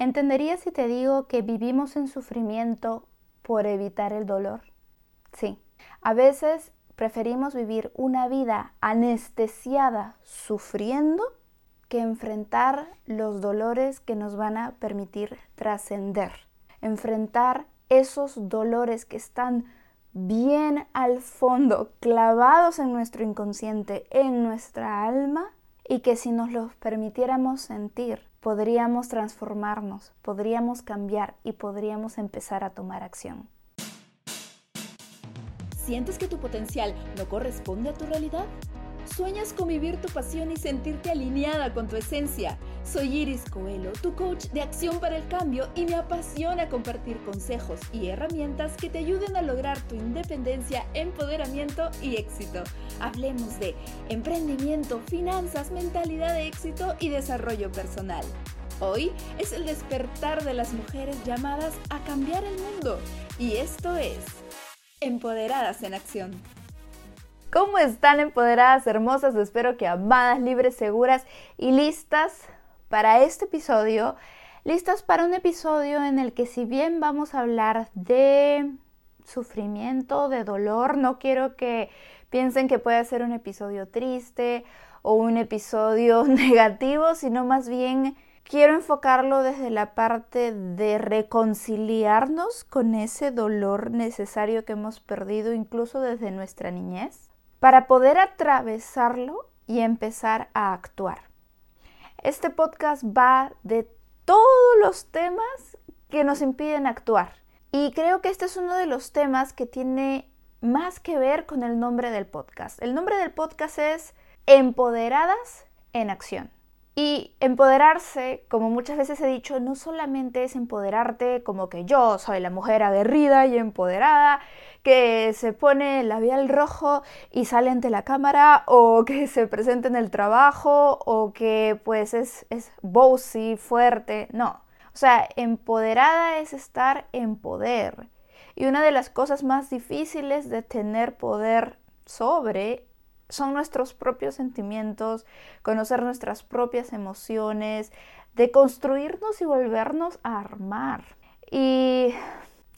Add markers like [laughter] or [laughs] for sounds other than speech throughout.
¿Entenderías si te digo que vivimos en sufrimiento por evitar el dolor? Sí. A veces preferimos vivir una vida anestesiada sufriendo que enfrentar los dolores que nos van a permitir trascender. Enfrentar esos dolores que están bien al fondo, clavados en nuestro inconsciente, en nuestra alma, y que si nos los permitiéramos sentir, podríamos transformarnos, podríamos cambiar y podríamos empezar a tomar acción. ¿Sientes que tu potencial no corresponde a tu realidad? ¿Sueñas con vivir tu pasión y sentirte alineada con tu esencia? Soy Iris Coelho, tu coach de acción para el cambio y me apasiona compartir consejos y herramientas que te ayuden a lograr tu independencia, empoderamiento y éxito. Hablemos de emprendimiento, finanzas, mentalidad de éxito y desarrollo personal. Hoy es el despertar de las mujeres llamadas a cambiar el mundo y esto es Empoderadas en Acción. ¿Cómo están empoderadas, hermosas? Espero que amadas, libres, seguras y listas para este episodio. Listas para un episodio en el que si bien vamos a hablar de sufrimiento, de dolor, no quiero que piensen que puede ser un episodio triste o un episodio [laughs] negativo, sino más bien quiero enfocarlo desde la parte de reconciliarnos con ese dolor necesario que hemos perdido incluso desde nuestra niñez, para poder atravesarlo y empezar a actuar. Este podcast va de todos los temas que nos impiden actuar. Y creo que este es uno de los temas que tiene más que ver con el nombre del podcast. El nombre del podcast es Empoderadas en Acción. Y empoderarse, como muchas veces he dicho, no solamente es empoderarte como que yo soy la mujer aguerrida y empoderada, que se pone el labial rojo y sale ante la cámara, o que [laughs] se presenta en el trabajo, o que pues es, es bossy, fuerte. No. O sea, empoderada es estar en poder. Y una de las cosas más difíciles de tener poder sobre son nuestros propios sentimientos, conocer nuestras propias emociones, de construirnos y volvernos a armar. Y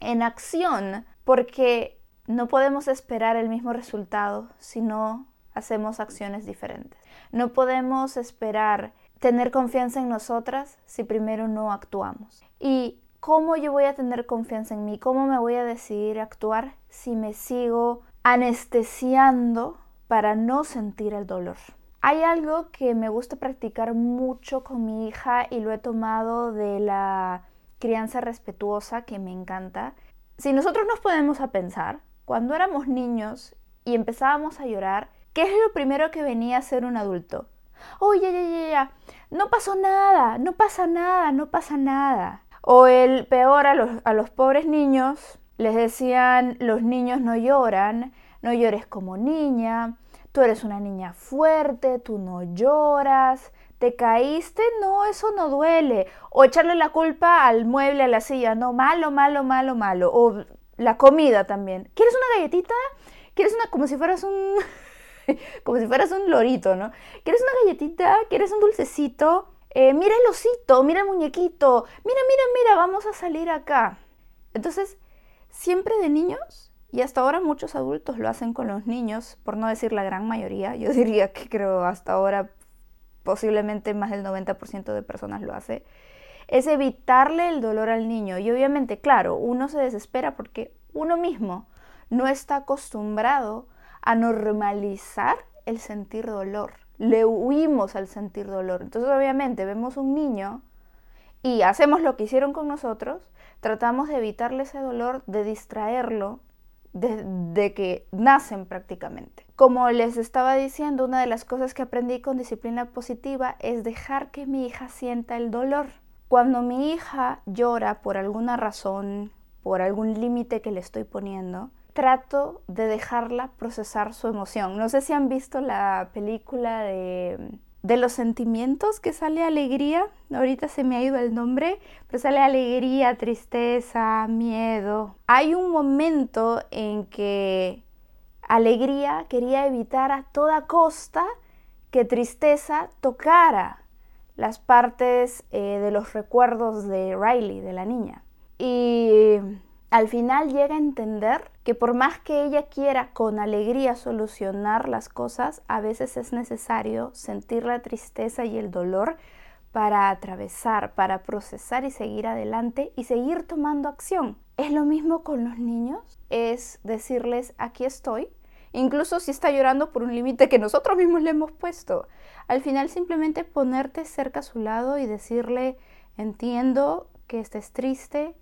en acción, porque no podemos esperar el mismo resultado si no hacemos acciones diferentes. No podemos esperar tener confianza en nosotras si primero no actuamos. Y ¿cómo yo voy a tener confianza en mí? ¿Cómo me voy a decidir a actuar si me sigo anestesiando para no sentir el dolor. Hay algo que me gusta practicar mucho con mi hija y lo he tomado de la crianza respetuosa que me encanta. Si nosotros nos podemos a pensar, cuando éramos niños y empezábamos a llorar, ¿qué es lo primero que venía a ser un adulto? Oye, ya, ya, ya, no pasó nada, no pasa nada, no pasa nada. O el peor a los pobres niños, les decían, los niños no lloran, no llores como niña, tú eres una niña fuerte, tú no lloras, te caíste, no, eso no duele. O echarle la culpa al mueble, a la silla, no, malo, malo, malo, malo. O la comida también. ¿Quieres una galletita? ¿Quieres una, como si fueras un, [laughs] como si fueras un lorito, ¿no? ¿Quieres una galletita? ¿Quieres un dulcecito? Eh, mira el osito, mira el muñequito, mira, mira, mira, vamos a salir acá. Entonces, siempre de niños y hasta ahora muchos adultos lo hacen con los niños, por no decir la gran mayoría. [laughs] Yo diría que creo hasta ahora posiblemente más del 90% de personas lo hace. Es evitarle el dolor al niño. Y obviamente, claro, uno se desespera porque uno mismo no está acostumbrado a normalizar el sentir dolor. Le huimos al sentir dolor. Entonces, obviamente, vemos un niño y hacemos lo que hicieron con nosotros, tratamos de evitarle ese dolor, de distraerlo, desde que nacen prácticamente. Como les estaba diciendo, una de las cosas que aprendí con disciplina positiva es dejar que mi hija sienta el dolor. Cuando mi hija llora por alguna razón, por algún límite que le estoy poniendo, trato de dejarla procesar su emoción. No sé si han visto la película de de los sentimientos que sale alegría, ahorita se me ha ido el nombre, pero sale alegría, tristeza, miedo. Hay un momento en que alegría quería evitar a toda costa que tristeza tocara las partes eh, de los recuerdos de Riley, de la niña. Y al final llega a entender que por más que ella quiera con alegría solucionar las cosas, a veces es necesario sentir la tristeza y el dolor para atravesar, para procesar y seguir adelante y seguir tomando acción. Es lo mismo con los niños, es decirles, aquí estoy, incluso si está llorando por un límite que nosotros mismos le hemos puesto. Al final simplemente ponerte cerca a su lado y decirle, entiendo que estés triste,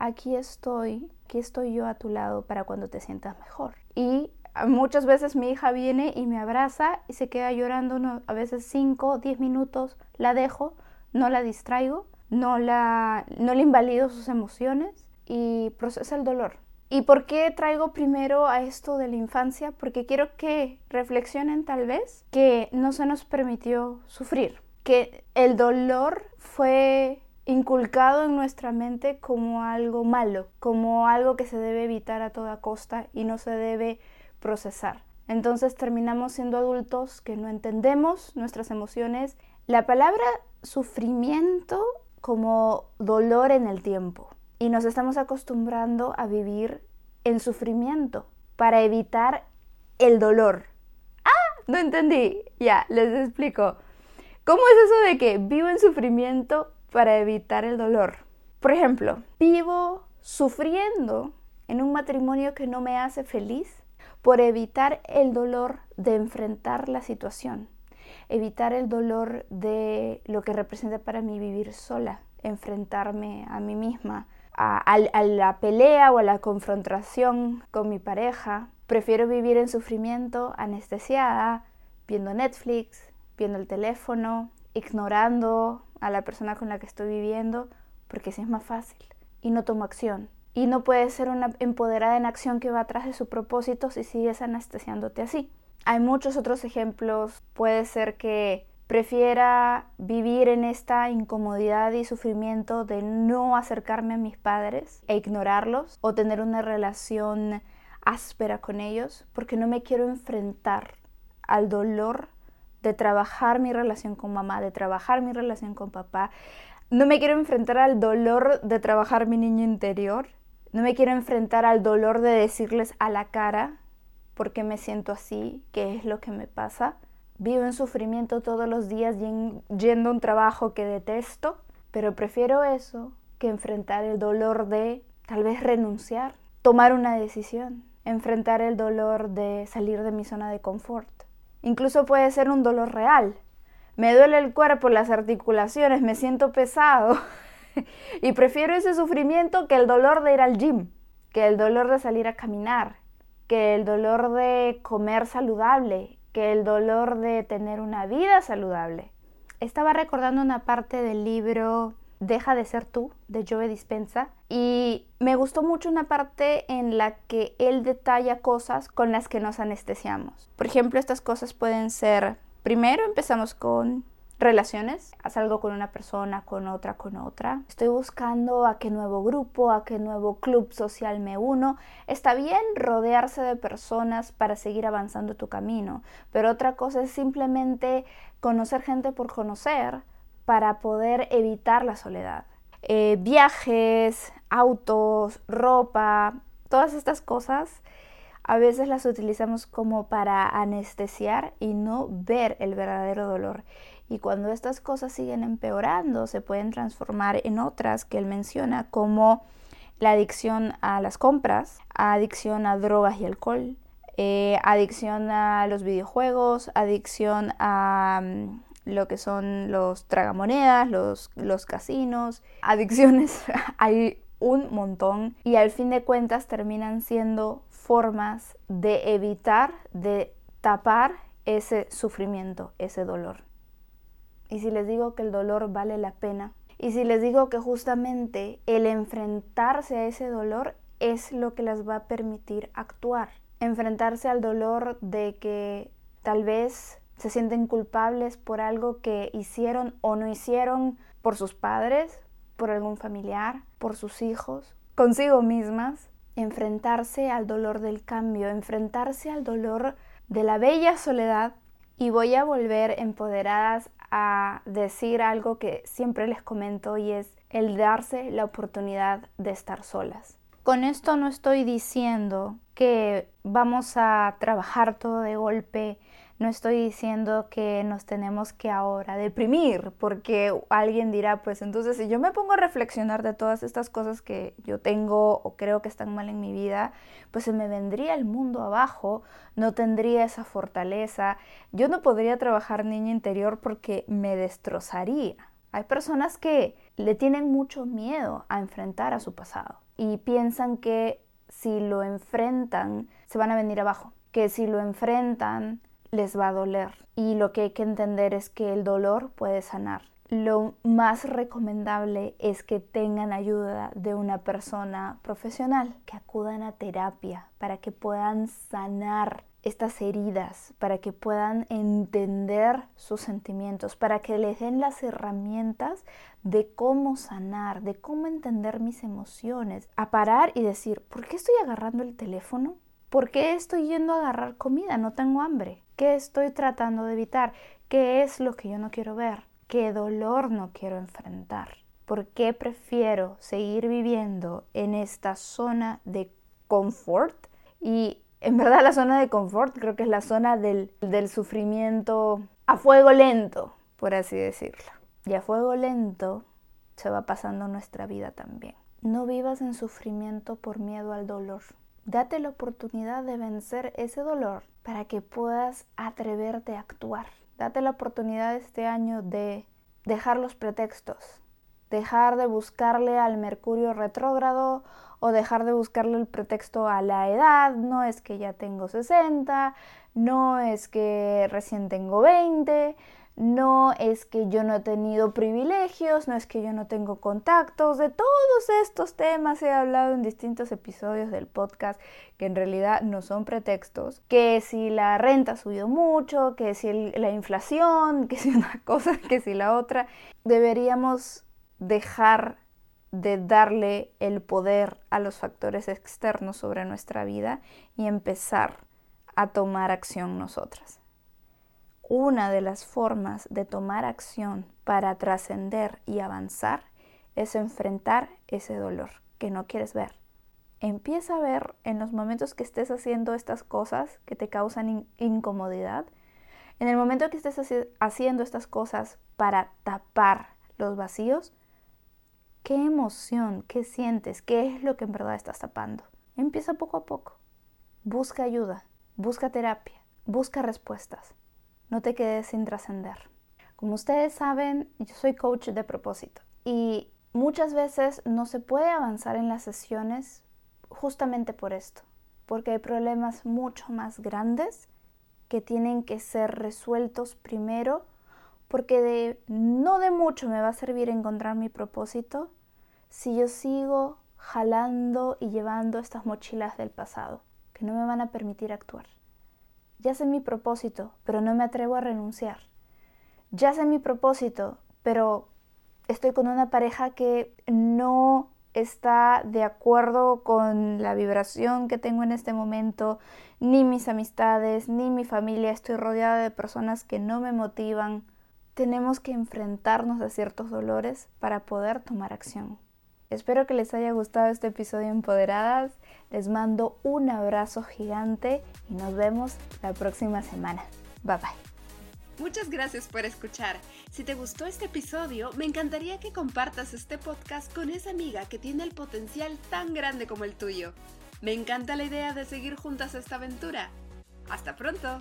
aquí estoy, aquí estoy yo a tu lado para cuando te sientas mejor. Y muchas veces mi hija viene y me abraza y se queda llorando a veces 5 o 10 minutos, la dejo, no la distraigo, no, la, no le invalido sus emociones y procesa el dolor. ¿Y por qué traigo primero a esto de la infancia? Porque quiero que reflexionen tal vez que no se nos permitió sufrir, que el dolor fue inculcado en nuestra mente como algo malo, como algo que se debe evitar a toda costa y no se debe procesar. Entonces terminamos siendo adultos que no entendemos nuestras emociones. La palabra sufrimiento como dolor en el tiempo. Y nos estamos acostumbrando a vivir en sufrimiento para evitar el dolor. Ah, no entendí. Ya, les explico. ¿Cómo es eso de que vivo en sufrimiento para evitar el dolor? Por ejemplo, vivo sufriendo en un matrimonio que no me hace feliz por evitar el dolor de enfrentar la situación, evitar el dolor de lo que representa para mí vivir sola, enfrentarme a mí misma, a, la pelea o a la confrontación con mi pareja. Prefiero vivir en sufrimiento, anestesiada, viendo Netflix, viendo el teléfono, ignorando a la persona con la que estoy viviendo, porque así es más fácil y no tomo acción y no puedes ser una empoderada en acción que va atrás de su propósito si sigues anestesiándote así. Hay muchos otros ejemplos. Puede ser que prefiera vivir en esta incomodidad y sufrimiento de no acercarme a mis padres e ignorarlos o tener una relación áspera con ellos porque no me quiero enfrentar al dolor de trabajar mi relación con mamá, de trabajar mi relación con papá. No me quiero enfrentar al dolor de trabajar mi niño interior no me quiero enfrentar al dolor de decirles a la cara por qué me siento así, qué es lo que me pasa. Vivo en sufrimiento todos los días yendo a un trabajo que detesto, pero prefiero eso que enfrentar el dolor de tal vez renunciar, tomar una decisión, enfrentar el dolor de salir de mi zona de confort. Incluso puede ser un dolor real. Me duele el cuerpo, las articulaciones, me siento pesado. [laughs] y prefiero ese sufrimiento que el dolor de ir al gym, que el dolor de salir a caminar, que el dolor de comer saludable, que el dolor de tener una vida saludable. Estaba recordando una parte del libro Deja de ser tú de Joe Dispensa y me gustó mucho una parte en la que él detalla cosas con las que nos anestesiamos. Por ejemplo, estas cosas pueden ser, primero empezamos con relaciones, haz algo con una persona, con otra, con otra. Estoy buscando a qué nuevo grupo, a qué nuevo club social me uno. Está bien rodearse de personas para seguir avanzando tu camino, pero otra cosa es simplemente conocer gente por conocer para poder evitar la soledad. Eh, viajes, autos, ropa, todas estas cosas a veces las utilizamos como para anestesiar y no ver el verdadero dolor. Y cuando estas cosas siguen empeorando, se pueden transformar en otras que él menciona, como la adicción a las compras, adicción a drogas y alcohol, eh, adicción a los videojuegos, adicción a mm, lo que son los tragamonedas, los, los casinos, [laughs] adicciones, hay un montón y al fin de cuentas terminan siendo formas de evitar, de tapar ese sufrimiento, ese dolor. Y si les digo que el dolor vale la pena, y si les digo que justamente el enfrentarse a ese dolor es lo que les va a permitir actuar, enfrentarse al dolor de que tal vez se sienten culpables por algo que hicieron o no hicieron por sus padres, por algún familiar, por sus hijos, consigo mismas, enfrentarse al dolor del cambio, enfrentarse al dolor de la bella soledad y voy a volver empoderadas a decir algo que siempre les comento y es el darse la oportunidad de estar solas. Con esto no estoy diciendo que vamos a trabajar todo de golpe, no estoy diciendo que nos tenemos que ahora deprimir, porque alguien dirá, pues entonces si yo me pongo a reflexionar de todas estas cosas que yo tengo o creo que están mal en mi vida, pues se me vendría el mundo abajo, no tendría esa fortaleza, yo no podría trabajar niña interior porque me destrozaría. Hay personas que le tienen mucho miedo a enfrentar a su pasado y piensan que si lo enfrentan se van a venir abajo, que si lo enfrentan les va a doler. Y lo que hay que entender es que el dolor puede sanar. Lo más recomendable es que tengan ayuda de una persona profesional, que acudan a terapia para que puedan sanar estas heridas, para que puedan entender sus sentimientos, para que les den las herramientas de cómo sanar, de cómo entender mis emociones, a parar y decir, ¿por qué estoy agarrando el teléfono? ¿Por qué estoy yendo a agarrar comida? No tengo hambre. ¿Qué estoy tratando de evitar? ¿Qué es lo que yo no quiero ver? ¿Qué dolor no quiero enfrentar? ¿Por qué prefiero seguir viviendo en esta zona de confort? Y en verdad la zona de confort creo que es la zona del, del sufrimiento a fuego lento, por así decirlo. Y a fuego lento se va pasando nuestra vida también. No vivas en sufrimiento por miedo al dolor. Date la oportunidad de vencer ese dolor para que puedas atreverte a actuar. Date la oportunidad este año de dejar los pretextos, dejar de buscarle al Mercurio retrógrado o dejar de buscarle el pretexto a la edad, no es que ya tengo 60, no es que recién tengo 20, no es que yo no he tenido privilegios, no es que yo no tengo contactos, de todos estos temas he hablado en distintos episodios del podcast que en realidad no son pretextos, que si la renta subió mucho, que si la inflación, que si una [laughs] cosa, que si la otra, deberíamos dejar de darle el poder a los factores externos sobre nuestra vida y empezar a tomar acción nosotras una de las formas de tomar acción para trascender y avanzar es enfrentar ese dolor que no quieres ver. Empieza a ver en los momentos que estés haciendo estas cosas que te causan incomodidad, en el momento que estés haciendo estas cosas para tapar los vacíos, ¿qué emoción, qué sientes, qué es lo que en verdad estás tapando? Empieza poco a poco. Busca ayuda, busca terapia, busca respuestas no te quedes sin trascender. Como ustedes saben, yo soy coach de propósito y muchas veces no se puede avanzar en las sesiones justamente por esto, porque hay problemas mucho más grandes que tienen que ser resueltos primero, porque de, no de mucho me va a servir encontrar mi propósito si yo sigo jalando y llevando estas mochilas del pasado, que no me van a permitir actuar. Ya sé mi propósito, pero no me atrevo a renunciar. Ya sé mi propósito, pero estoy con una pareja que no está de acuerdo con la vibración que tengo en este momento, ni mis amistades, ni mi familia. Estoy rodeada de personas que no me motivan. Tenemos que enfrentarnos a ciertos dolores para poder tomar acción. Espero que les haya gustado este episodio Empoderadas. Les mando un abrazo gigante y nos vemos la próxima semana. Bye bye. Muchas gracias por escuchar. Si te gustó este episodio, me encantaría que compartas este podcast con esa amiga que tiene el potencial tan grande como el tuyo. Me encanta la idea de seguir juntas esta aventura. Hasta pronto.